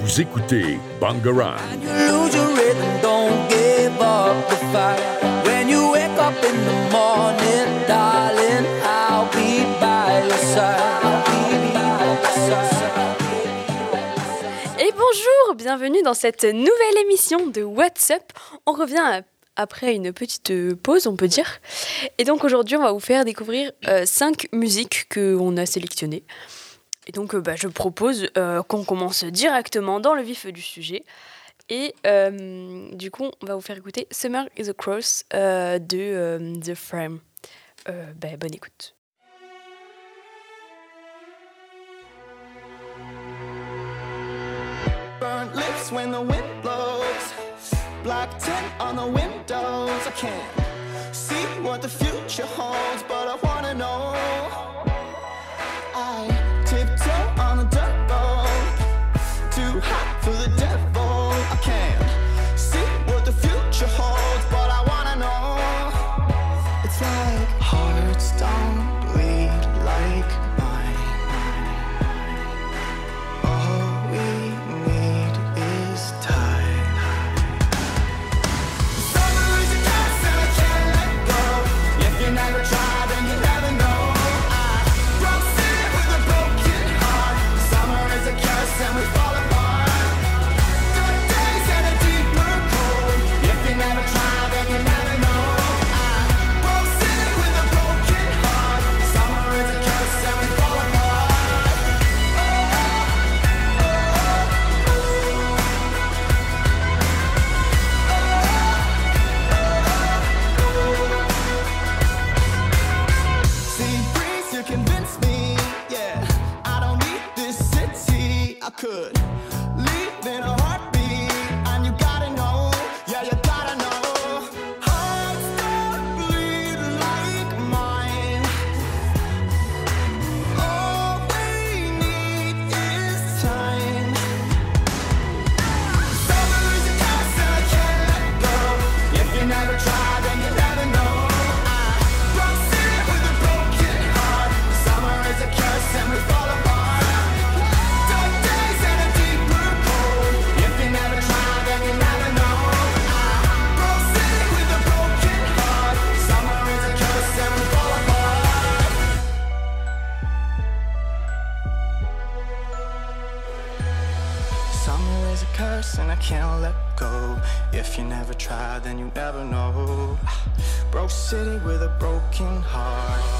Vous écoutez Bangarang. And you lose your rhythm, don't give up the fight. When you wake up in the morning, darling, I'll be by your side. I'll be by your side. Et bonjour, bienvenue dans cette nouvelle émission de What's Up. On revient après une petite pause, on peut dire. Et donc aujourd'hui, on va vous faire découvrir 5 musiques qu'on a sélectionnées. Et donc euh, bah, je propose euh, qu'on commence directement dans le vif du sujet. Et euh, du coup, on va vous faire écouter Summer is a Cross euh, de euh, The Frame. Euh, bah, bonne écoute. Burnt lips when the wind blows. Black tint on the windows. I can't see what the future holds, but I wanna know. Convince me, yeah. I don't need this city. I could leave in a heartbeat, city with a broken heart.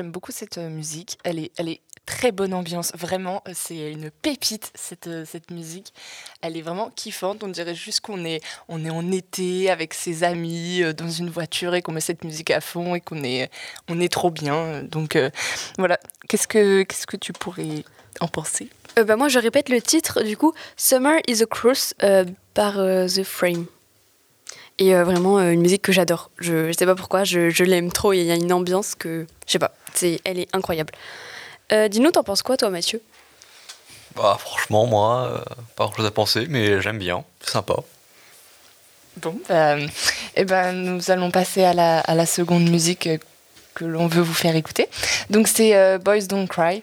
J'aime beaucoup cette euh, musique. Elle est, elle est très bonne ambiance. Vraiment, euh, c'est une pépite cette, euh, cette musique. Elle est vraiment kiffante. On dirait juste qu'on est, on est en été avec ses amis dans une voiture et qu'on met cette musique à fond et qu'on est, on est trop bien. Donc voilà. Qu'est-ce que, que tu pourrais en penser? Bah, moi, je répète le titre du coup Summer is a Cross euh, par The Frame. Et vraiment une musique que j'adore. Je, je sais pas pourquoi, je, je l'aime trop. Il y a une ambiance que. Je sais pas, c'est, elle est incroyable. Euh, dis-nous, t'en penses quoi, toi, Mathieu? Bah franchement moi, euh, pas grand chose à penser, mais j'aime bien, c'est sympa. Bon, bah, eh ben, nous allons passer à la, à la seconde musique que l'on veut vous faire écouter. Donc c'est euh, Boys Don't Cry.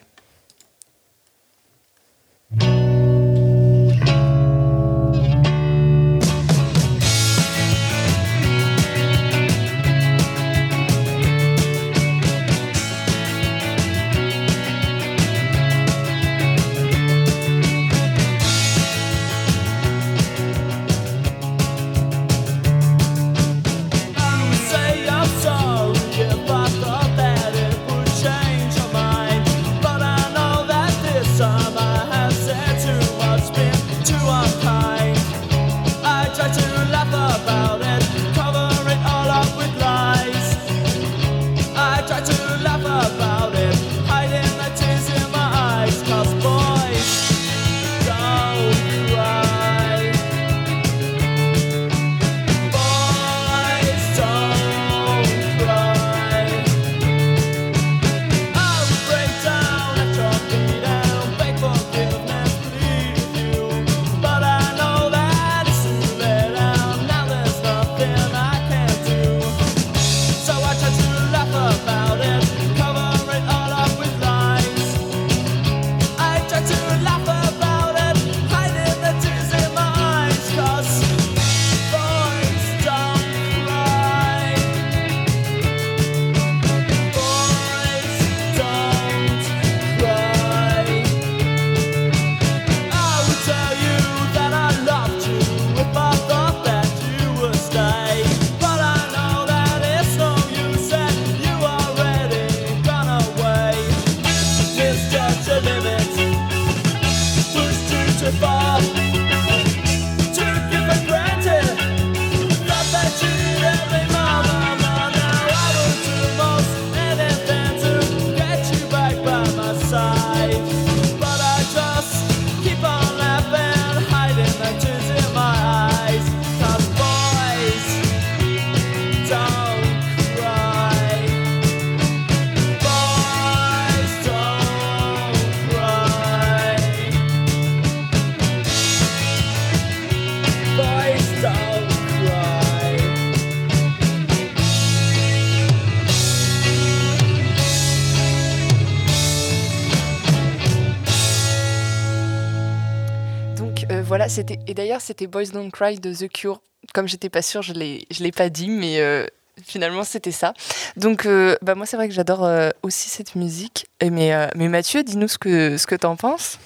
Et d'ailleurs c'était Boys Don't Cry de The Cure. Comme j'étais pas sûre, je l'ai je l'ai pas dit, mais euh, finalement c'était ça. Donc euh, bah moi c'est vrai que j'adore euh, aussi cette musique. Et mais mais Mathieu, dis-nous ce que ce que t'en penses.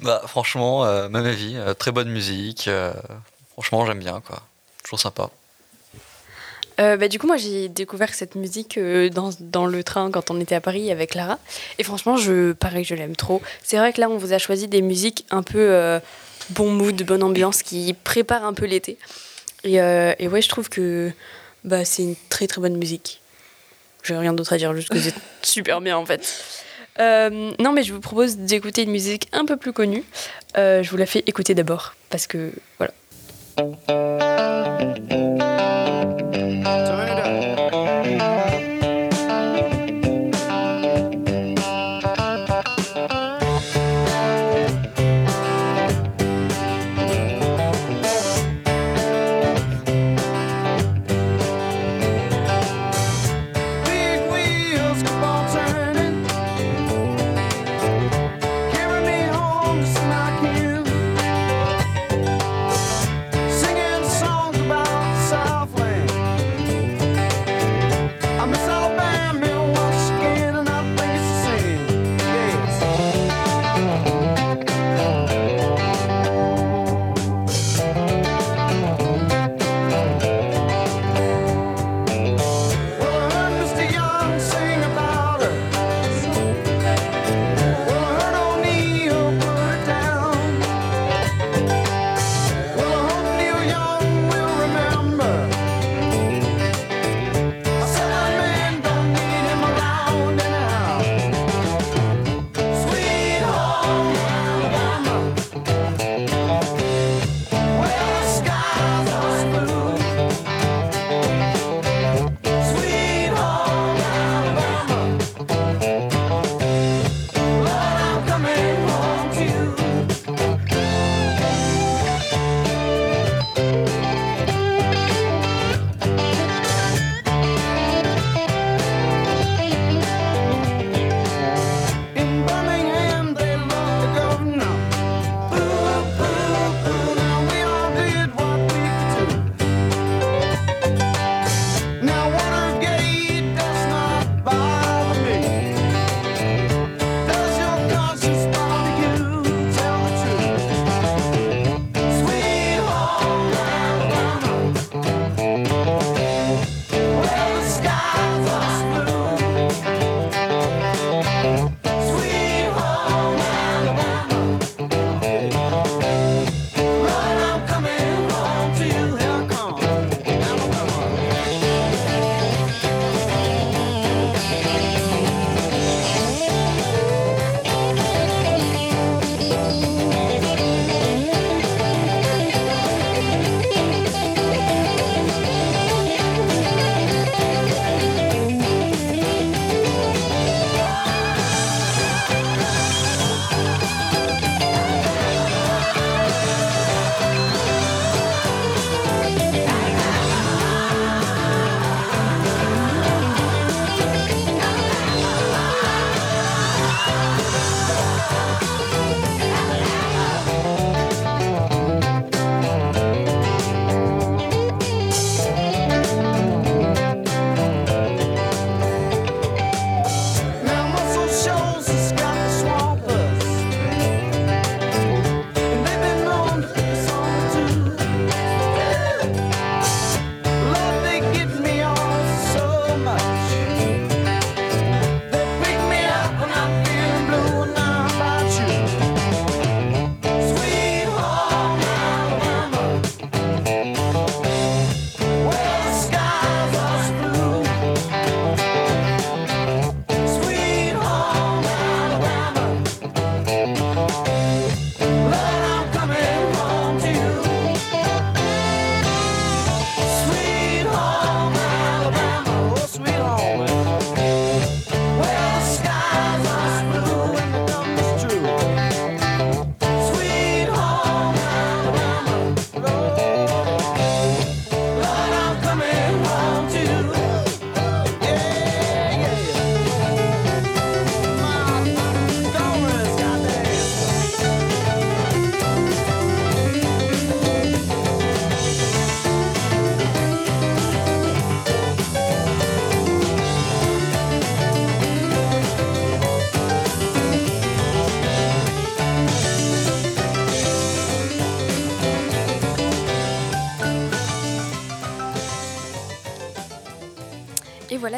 Bah, franchement, même avis. très bonne musique. franchement, j'aime bien, quoi. Toujours sympa. Euh, bah, du coup, moi, j'ai découvert cette musique euh, dans, dans le train quand on était à Paris avec Lara. Et franchement, je, pareil, je l'aime trop. C'est vrai que là, on vous a choisi des musiques un peu euh, bon mood, bonne ambiance, qui préparent un peu l'été. Et, et ouais, je trouve que bah, c'est une très très bonne musique. J'ai rien d'autre à dire, juste que c'est super bien en fait. Non, mais je vous propose d'écouter une musique un peu plus connue. Je vous la fais écouter d'abord, parce que voilà.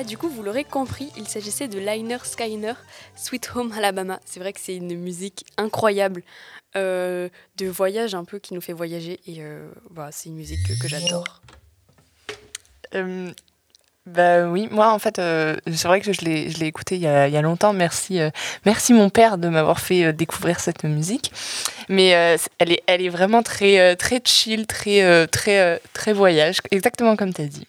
Du coup, vous l'aurez compris, il s'agissait de Liner Skyner, Sweet Home Alabama. C'est vrai que c'est une musique incroyable euh, de voyage un peu qui nous fait voyager et euh, bah, c'est une musique que, j'adore. Euh, bah oui, moi en fait, euh, c'est vrai que je l'ai, je l'ai écouté il y, a, il y a longtemps. Merci, merci mon père de m'avoir fait découvrir cette musique. Mais elle est, elle est vraiment très, très chill, très, très, très voyage, exactement comme tu as dit.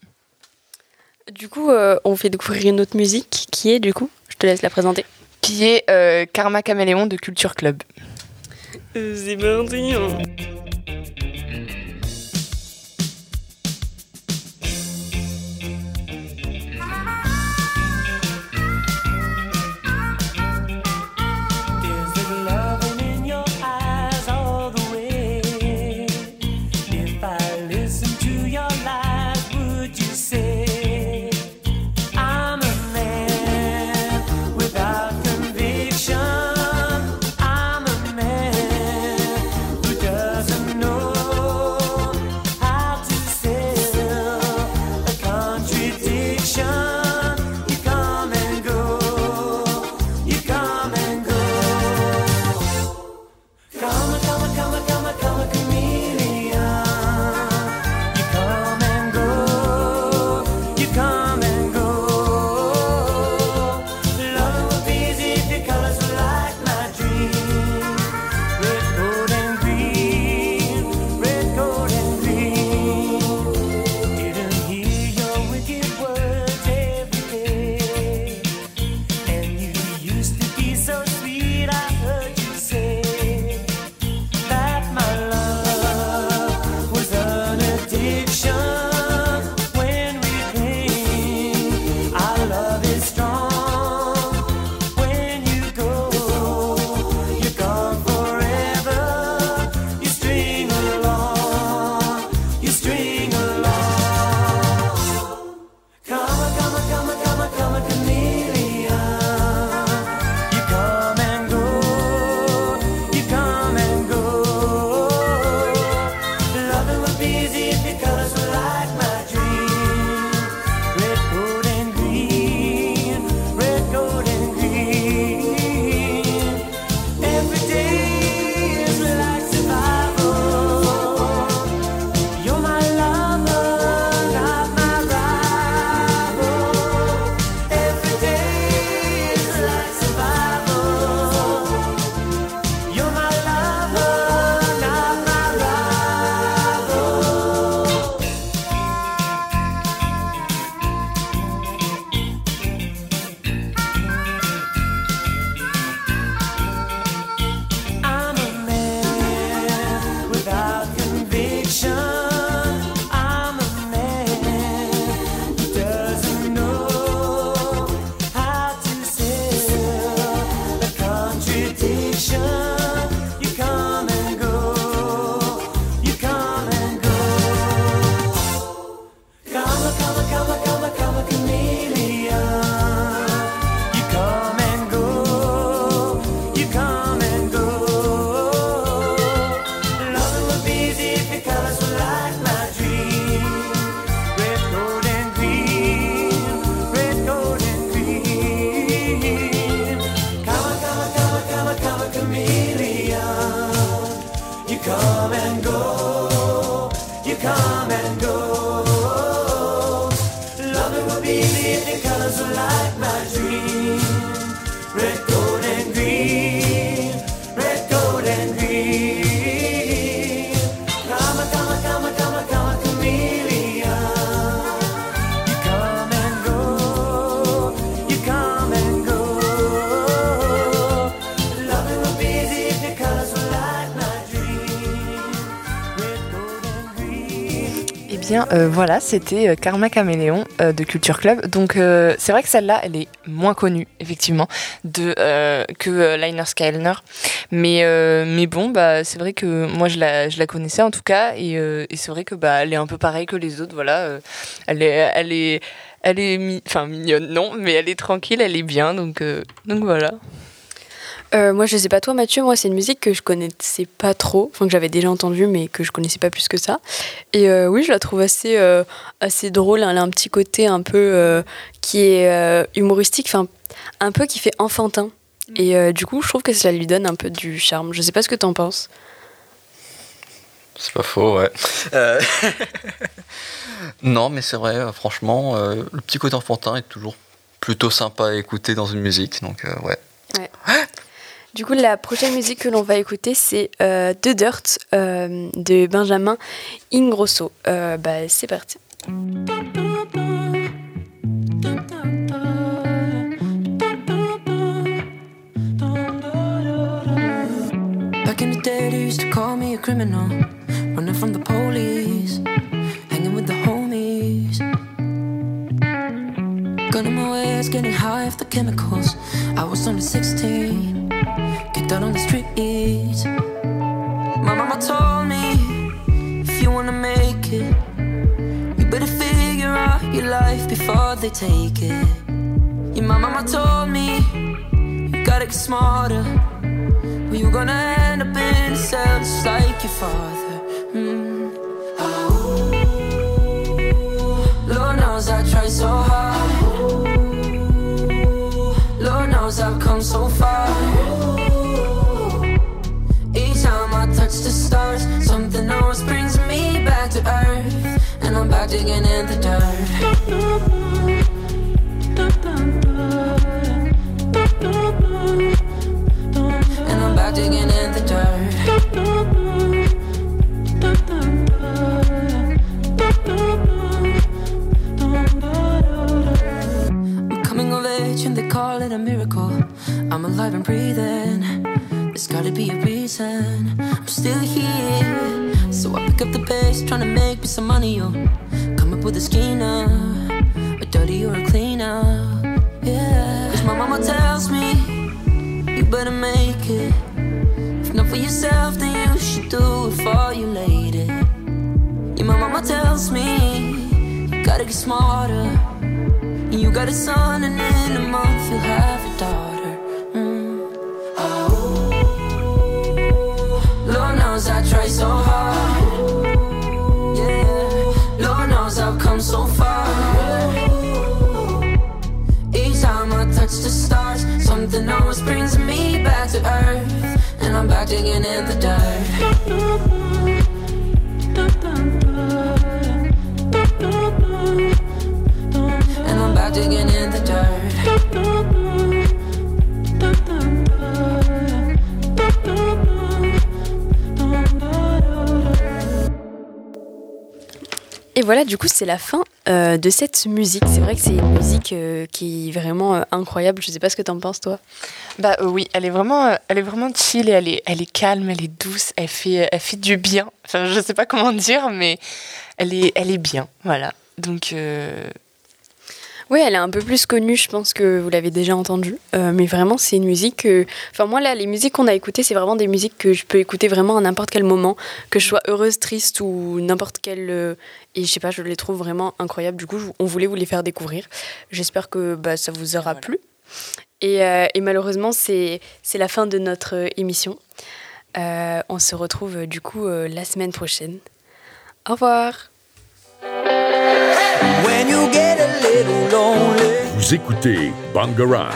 Du coup, euh, on fait découvrir une autre musique qui est, du coup, je te laisse la présenter. Qui est euh, Karma Caméléon de Culture Club. c'est bien, euh, voilà, c'était euh, Karma Caméléon euh, de Culture Club. Donc, c'est vrai que celle-là, elle est moins connue, effectivement, que Liner Skyler. Mais, mais bon, bah, c'est vrai que moi, je la, je la connaissais en tout cas. Et, c'est vrai que bah, elle est un peu pareille que les autres. Voilà, elle est. Elle est elle est mi- mignonne, non, mais elle est tranquille, elle est bien, donc, donc voilà. Euh, moi, je sais pas toi, Mathieu. Moi, c'est une musique que je connaissais pas trop, enfin que j'avais déjà entendue, mais que je connaissais pas plus que ça. Et euh, oui, je la trouve assez, euh, assez drôle. Elle a un petit côté un peu euh, qui est euh, humoristique, enfin un peu qui fait enfantin. Et euh, du coup, je trouve que ça lui donne un peu du charme. Je sais pas ce que t'en penses. C'est pas faux, ouais. Euh, non, mais c'est vrai, franchement, euh, le petit côté enfantin est toujours plutôt sympa à écouter dans une musique, donc euh, ouais. Du coup, la prochaine musique que l'on va écouter, c'est euh, The Dirt euh, de Benjamin Ingrosso. Euh, bah, c'est parti. Back in the day, they used to call me a criminal. Running from the police, hanging with the homies. Gun in my ways, getting high off the chemicals. I was only 16, kicked out on the streets. My mama told me, if you wanna make it, you better figure out your life before they take it. Yeah, my mama told me, you gotta get smarter. Well, you're gonna end up in a cell just like your father. Mm. Oh. Lord knows I tried so hard. Lord knows I've come so far. Digging in the dirt. Better make it. If not for yourself, then you should do it for your lady. Yeah, my mama tells me, you gotta get smarter. You got a son, and in a month you'll have a daughter. Mm. Oh. Lord knows I try so hard. Yeah, Lord knows I've come so far. Each time I touch the stars, something always brings earth, and I'm back digging in the dirt. And I'm back digging in the dirt. Et voilà, du coup, c'est la fin euh, de cette musique. C'est vrai que c'est une musique euh, qui est vraiment euh, incroyable. Je sais pas ce que t'en penses, toi. Bah oui, elle est vraiment, elle est vraiment chill et elle est, elle est calme, elle est douce, elle fait, elle fait du bien. Enfin, je sais pas comment dire, mais elle est, elle est bien, voilà. Donc Oui, elle est un peu plus connue, je pense que vous l'avez déjà entendue. Euh, mais vraiment, c'est une musique. euh, Enfin, moi, là, les musiques qu'on a écoutées, c'est vraiment des musiques que je peux écouter vraiment à n'importe quel moment, que je sois heureuse, triste ou n'importe quel. euh, Et je sais pas, je les trouve vraiment incroyables. Du coup, on voulait vous les faire découvrir. J'espère que bah, ça vous aura plu. Et, euh, et malheureusement, c'est la fin de notre émission. Euh, on se retrouve du coup euh, la semaine prochaine. Au revoir. When you get vous écoutez Bangarang.